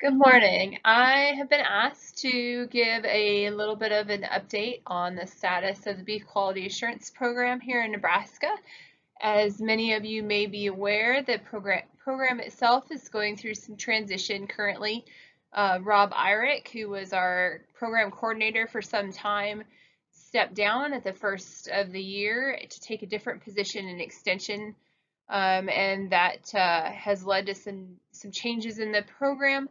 Good morning. I have been asked to give a little bit of an update on the status of the Beef Quality Assurance Program here in Nebraska. As many of you may be aware, the program, program itself is going through some transition currently. Uh, Rob Eirich, who was our program coordinator for some time, stepped down at the first of the year to take a different position in extension um, and that uh, has led to some, some changes in the program.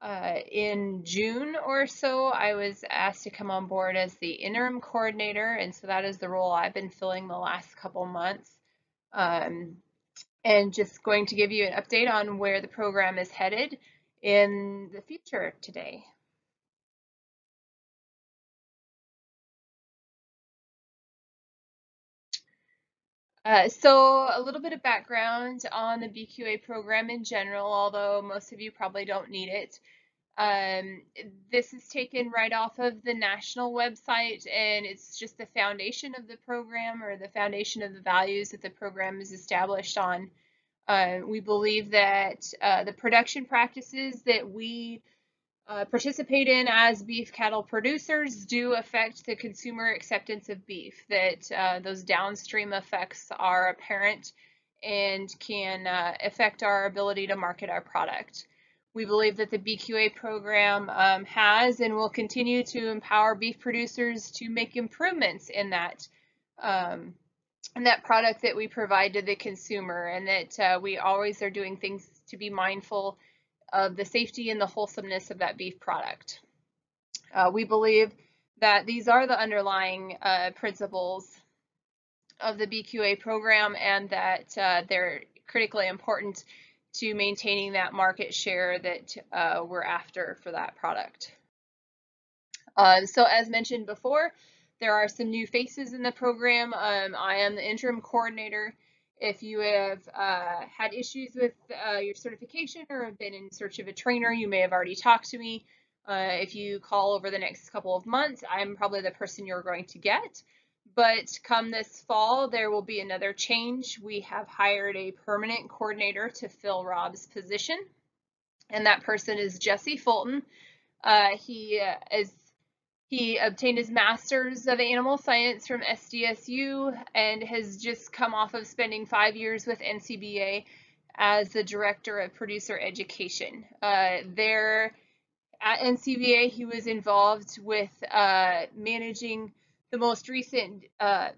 Uh, in June or so, I was asked to come on board as the interim coordinator, and so that is the role I've been filling the last couple months. Um, and just going to give you an update on where the program is headed in the future today. Uh, so a little bit of background on the BQA program in general, although most of you probably don't need it. Um, this is taken right off of the national website and it's just the foundation of the program or the foundation of the values that the program is established on. Uh, we believe that uh, the production practices that we uh, participate in as beef cattle producers do affect the consumer acceptance of beef, that uh, those downstream effects are apparent and can uh, affect our ability to market our product. We believe that the BQA program um, has and will continue to empower beef producers to make improvements in that um, in that product that we provide to the consumer and that uh, we always are doing things to be mindful of the safety and the wholesomeness of that beef product. Uh, we believe that these are the underlying uh, principles of the BQA program and that uh, they're critically important to maintaining that market share that uh, we're after for that product. Uh, so as mentioned before, there are some new faces in the program. Um, I am the interim coordinator if you have uh, had issues with uh, your certification or have been in search of a trainer, you may have already talked to me. Uh, if you call over the next couple of months, I'm probably the person you're going to get. But come this fall, there will be another change. We have hired a permanent coordinator to fill Rob's position, and that person is Jesse Fulton. Uh, he uh, is he obtained his master's of animal science from SDSU and has just come off of spending five years with NCBA as the director of producer education. Uh, there at NCBA, he was involved with uh, managing the most recent uh,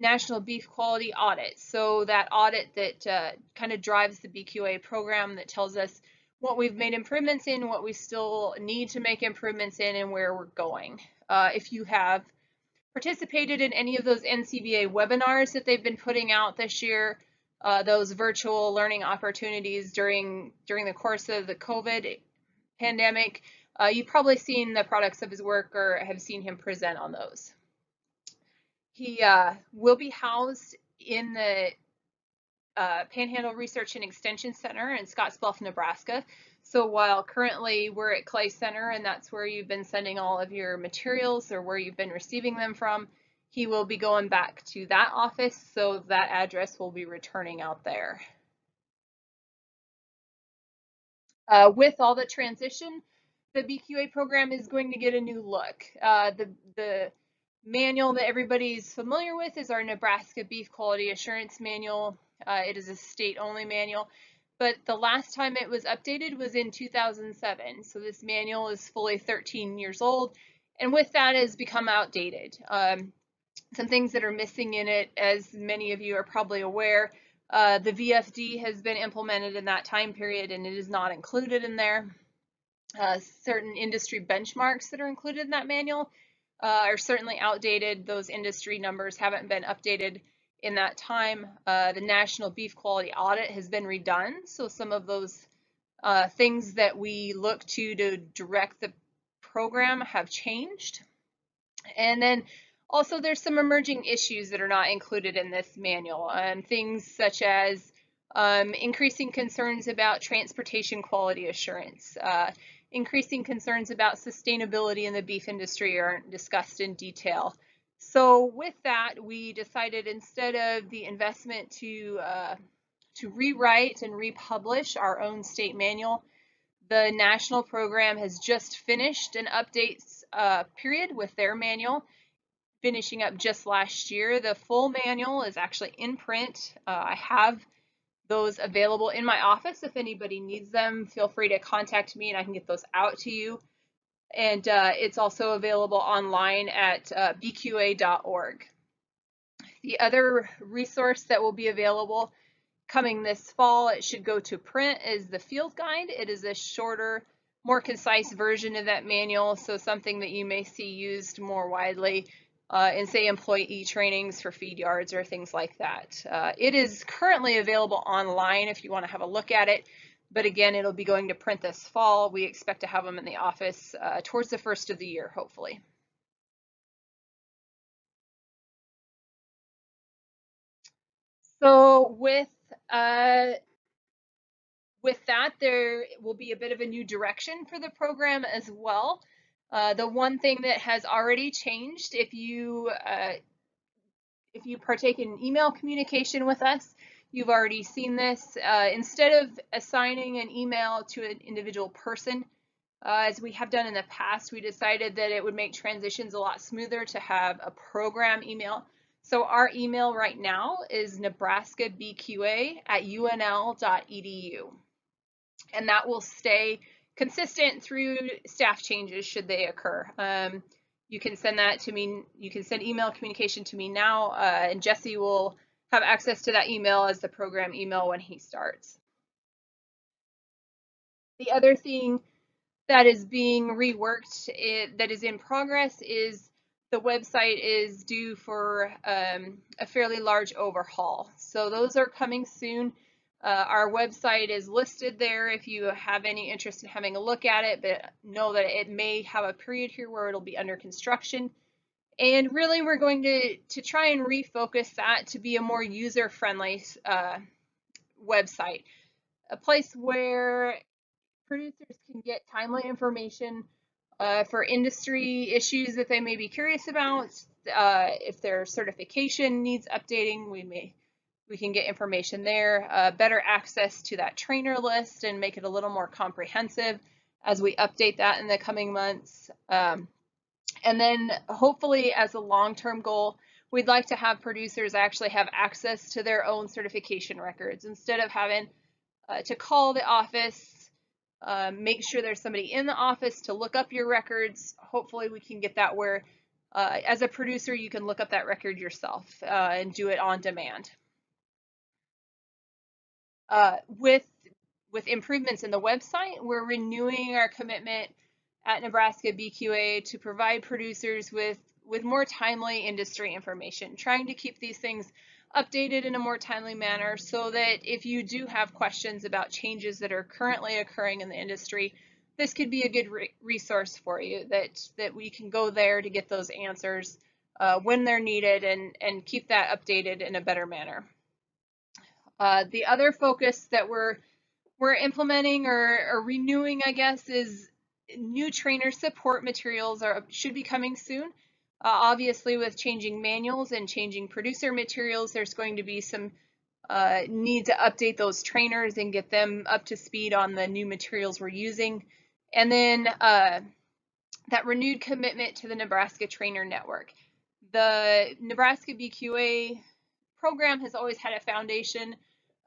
national beef quality audit. So that audit that uh, kind of drives the BQA program that tells us what we've made improvements in, what we still need to make improvements in, and where we're going. Uh, if you have participated in any of those NCBA webinars that they've been putting out this year, uh, those virtual learning opportunities during during the course of the COVID pandemic, uh, you've probably seen the products of his work or have seen him present on those. He uh, will be housed in the uh, Panhandle Research and Extension Center in Scottsbluff, Nebraska. So while currently we're at Clay Center and that's where you've been sending all of your materials or where you've been receiving them from, he will be going back to that office, so that address will be returning out there. Uh, with all the transition, the BQA program is going to get a new look. Uh, the, the manual that everybody's familiar with is our Nebraska Beef Quality Assurance Manual. Uh, it is a state-only manual, but the last time it was updated was in 2007. So this manual is fully 13 years old, and with that has become outdated. Um, some things that are missing in it, as many of you are probably aware, uh, the VFD has been implemented in that time period and it is not included in there. Uh, certain industry benchmarks that are included in that manual uh, are certainly outdated. Those industry numbers haven't been updated in that time. Uh, the National Beef Quality Audit has been redone, so some of those uh, things that we look to to direct the program have changed. And then also there's some emerging issues that are not included in this manual, um, things such as um, increasing concerns about transportation quality assurance, uh, increasing concerns about sustainability in the beef industry aren't discussed in detail. So with that, we decided instead of the investment to uh, to rewrite and republish our own state manual, The national program has just finished an updates uh, period with their manual, finishing up just last year. The full manual is actually in print. Uh, I have those available in my office. If anybody needs them, feel free to contact me and I can get those out to you. And uh, it's also available online at uh, bqa.org. The other resource that will be available coming this fall, it should go to print, is the field guide. It is a shorter, more concise version of that manual, so something that you may see used more widely uh, in, say, employee trainings for feed yards or things like that. Uh, it is currently available online if you want to have a look at it, but again, it'll be going to print this fall. We expect to have them in the office uh, towards the first of the year, hopefully. So with uh, with that, there will be a bit of a new direction for the program as well. Uh, the one thing that has already changed, if you uh, if you partake in email communication with us, you've already seen this. Uh, instead of assigning an email to an individual person, uh, as we have done in the past, we decided that it would make transitions a lot smoother to have a program email so our email right now is nebraskabqa at unl.edu. And that will stay consistent through staff changes should they occur. Um, you can send that to me, you can send email communication to me now, uh, and Jesse will have access to that email as the program email when he starts. The other thing that is being reworked, it, that is in progress, is the website is due for um, a fairly large overhaul. So those are coming soon. Uh, our website is listed there if you have any interest in having a look at it, but know that it may have a period here where it'll be under construction. And really, we're going to, to try and refocus that to be a more user-friendly uh, website, a place where producers can get timely information uh, for industry issues that they may be curious about. Uh, if their certification needs updating, we may we can get information there. Uh, better access to that trainer list and make it a little more comprehensive as we update that in the coming months. Um, and then hopefully as a long-term goal, we'd like to have producers actually have access to their own certification records instead of having uh, to call the office um, make sure there's somebody in the office to look up your records. Hopefully we can get that where uh, as a producer you can look up that record yourself uh, and do it on demand. Uh, with, with improvements in the website, we're renewing our commitment at Nebraska BQA to provide producers with, with more timely industry information, trying to keep these things updated in a more timely manner so that if you do have questions about changes that are currently occurring in the industry, this could be a good re resource for you that, that we can go there to get those answers uh, when they're needed and, and keep that updated in a better manner. Uh, the other focus that we're we're implementing or, or renewing, I guess, is new trainer support materials are should be coming soon. Uh, obviously, with changing manuals and changing producer materials, there's going to be some uh, need to update those trainers and get them up to speed on the new materials we're using. And then uh, that renewed commitment to the Nebraska Trainer Network. The Nebraska BQA program has always had a foundation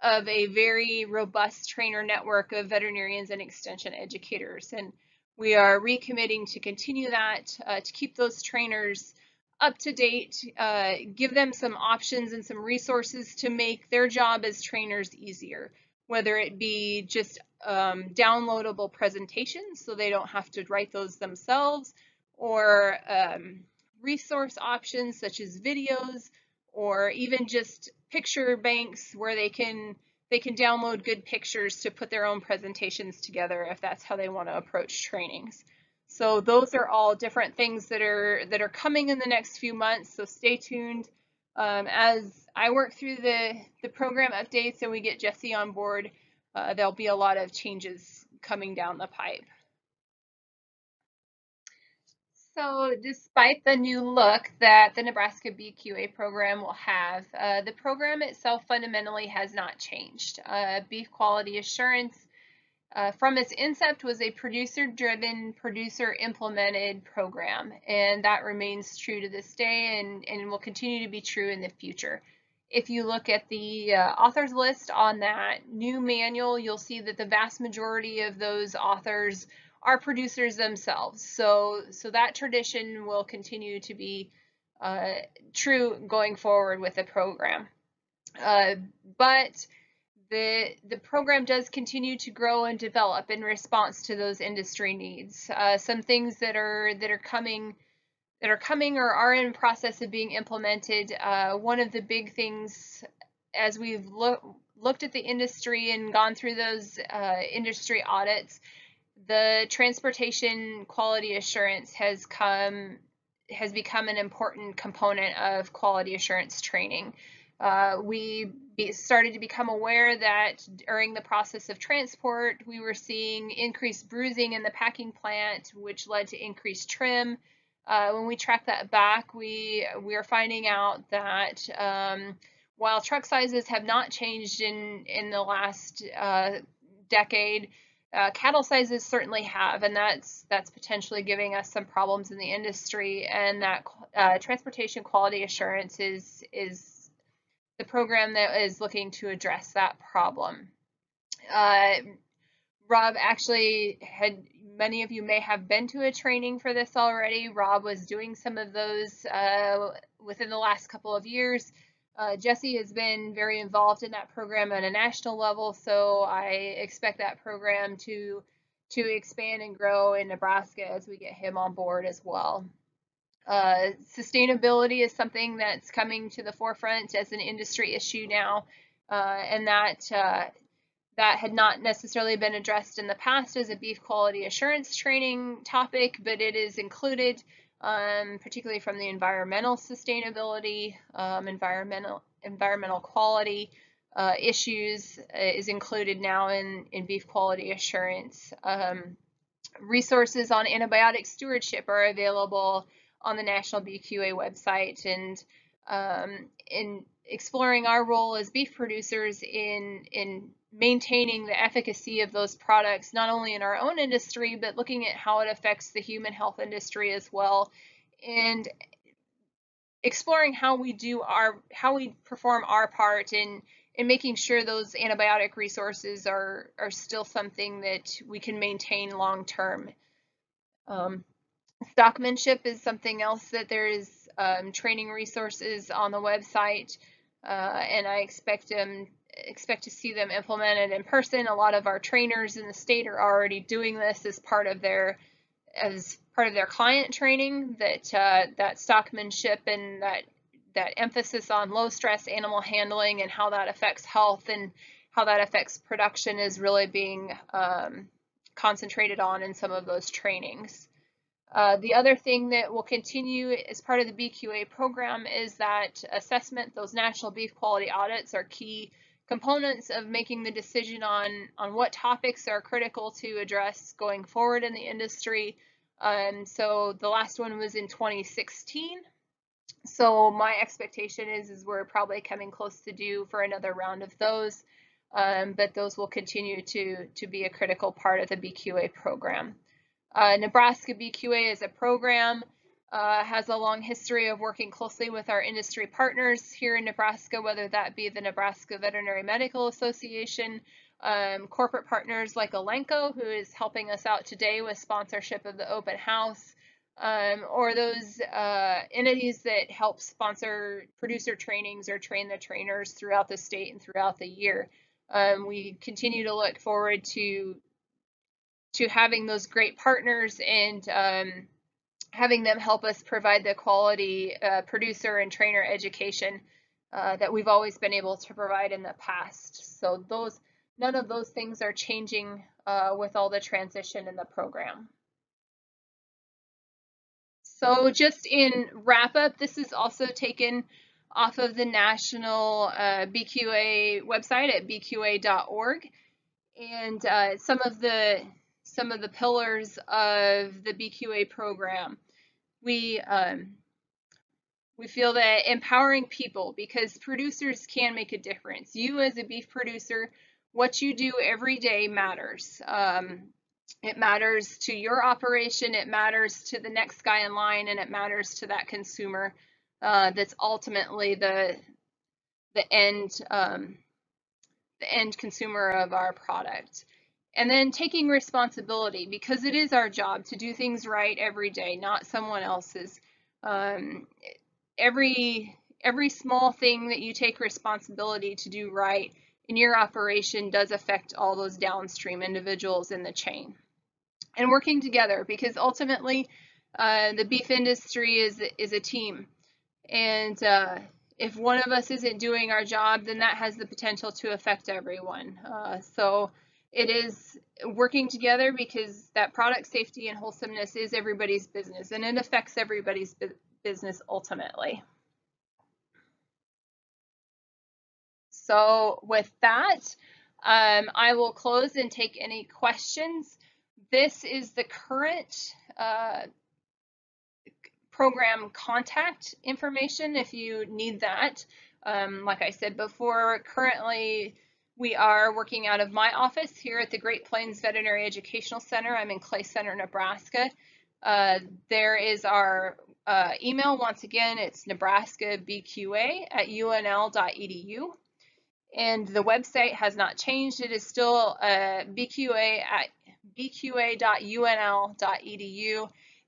of a very robust trainer network of veterinarians and extension educators. And we are recommitting to continue that, uh, to keep those trainers up to date, uh, give them some options and some resources to make their job as trainers easier, whether it be just um, downloadable presentations so they don't have to write those themselves, or um, resource options such as videos, or even just picture banks where they can they can download good pictures to put their own presentations together if that's how they want to approach trainings. So those are all different things that are that are coming in the next few months. So stay tuned um, as I work through the the program updates and we get Jesse on board. Uh, there'll be a lot of changes coming down the pipe. So despite the new look that the Nebraska BQA program will have, uh, the program itself fundamentally has not changed. Uh, beef quality assurance uh, from its incept was a producer-driven, producer-implemented program, and that remains true to this day and, and will continue to be true in the future. If you look at the uh, authors list on that new manual, you'll see that the vast majority of those authors are producers themselves. So, so that tradition will continue to be uh, true going forward with the program. Uh, but the the program does continue to grow and develop in response to those industry needs. Uh, some things that are that are coming that are coming or are in process of being implemented. Uh, one of the big things as we've looked looked at the industry and gone through those uh, industry audits, the transportation quality assurance has come has become an important component of quality assurance training. Uh, we be, started to become aware that during the process of transport, we were seeing increased bruising in the packing plant, which led to increased trim. Uh, when we track that back, we we are finding out that um, while truck sizes have not changed in in the last uh, decade, uh, cattle sizes certainly have, and that's that's potentially giving us some problems in the industry. And that uh, transportation quality assurance is is the program that is looking to address that problem. Uh, Rob actually had, many of you may have been to a training for this already. Rob was doing some of those uh, within the last couple of years. Uh, Jesse has been very involved in that program at a national level, so I expect that program to to expand and grow in Nebraska as we get him on board as well. Uh, sustainability is something that's coming to the forefront as an industry issue now, uh, and that uh, that had not necessarily been addressed in the past as a beef quality assurance training topic, but it is included, um, particularly from the environmental sustainability, um, environmental environmental quality uh, issues uh, is included now in in beef quality assurance. Um, resources on antibiotic stewardship are available on the National BQA website and um, in exploring our role as beef producers in in maintaining the efficacy of those products not only in our own industry but looking at how it affects the human health industry as well. And exploring how we do our how we perform our part in in making sure those antibiotic resources are are still something that we can maintain long term. Um, Stockmanship is something else that there is um, training resources on the website, uh, and I expect them expect to see them implemented in person. A lot of our trainers in the state are already doing this as part of their as part of their client training. That uh, that stockmanship and that that emphasis on low stress animal handling and how that affects health and how that affects production is really being um, concentrated on in some of those trainings. Uh, the other thing that will continue as part of the BQA program is that assessment, those national beef quality audits are key components of making the decision on, on what topics are critical to address going forward in the industry. Um, so the last one was in 2016. So my expectation is, is we're probably coming close to due for another round of those, um, but those will continue to, to be a critical part of the BQA program. Uh, Nebraska BQA is a program, uh, has a long history of working closely with our industry partners here in Nebraska, whether that be the Nebraska Veterinary Medical Association, um, corporate partners like Elanco, who is helping us out today with sponsorship of the open house, um, or those uh, entities that help sponsor producer trainings or train the trainers throughout the state and throughout the year. Um, we continue to look forward to to having those great partners and um, having them help us provide the quality uh, producer and trainer education uh, that we've always been able to provide in the past. So those none of those things are changing uh, with all the transition in the program. So just in wrap up, this is also taken off of the national uh, BQA website at bqa.org. And uh, some of the some of the pillars of the BQA program. We um, we feel that empowering people because producers can make a difference. You as a beef producer what you do every day matters. Um, it matters to your operation, it matters to the next guy in line, and it matters to that consumer uh, that's ultimately the the end um, the end consumer of our product. And then taking responsibility because it is our job to do things right every day, not someone else's. Um, every every small thing that you take responsibility to do right in your operation does affect all those downstream individuals in the chain. And working together because ultimately uh, the beef industry is is a team, and uh, if one of us isn't doing our job, then that has the potential to affect everyone. Uh, so it is working together because that product safety and wholesomeness is everybody's business and it affects everybody's bu business ultimately. So with that, um, I will close and take any questions. This is the current uh, program contact information if you need that. Um, like I said before, currently we are working out of my office here at the Great Plains Veterinary Educational Center. I'm in Clay Center, Nebraska. Uh, there is our uh, email. Once again, it's nebraskabqa at unl.edu. And the website has not changed. It is still uh, bqa at bqa.unl.edu.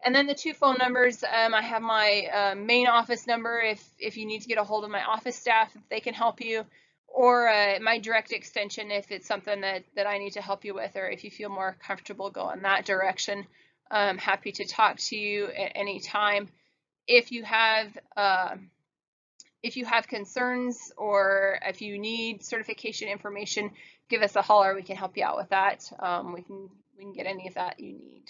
And then the two phone numbers, um, I have my uh, main office number if, if you need to get a hold of my office staff, if they can help you, or uh, my direct extension if it's something that, that I need to help you with, or if you feel more comfortable going that direction. I'm happy to talk to you at any time. If you have uh, if you have concerns or if you need certification information, give us a holler. We can help you out with that. Um, we can we can get any of that you need.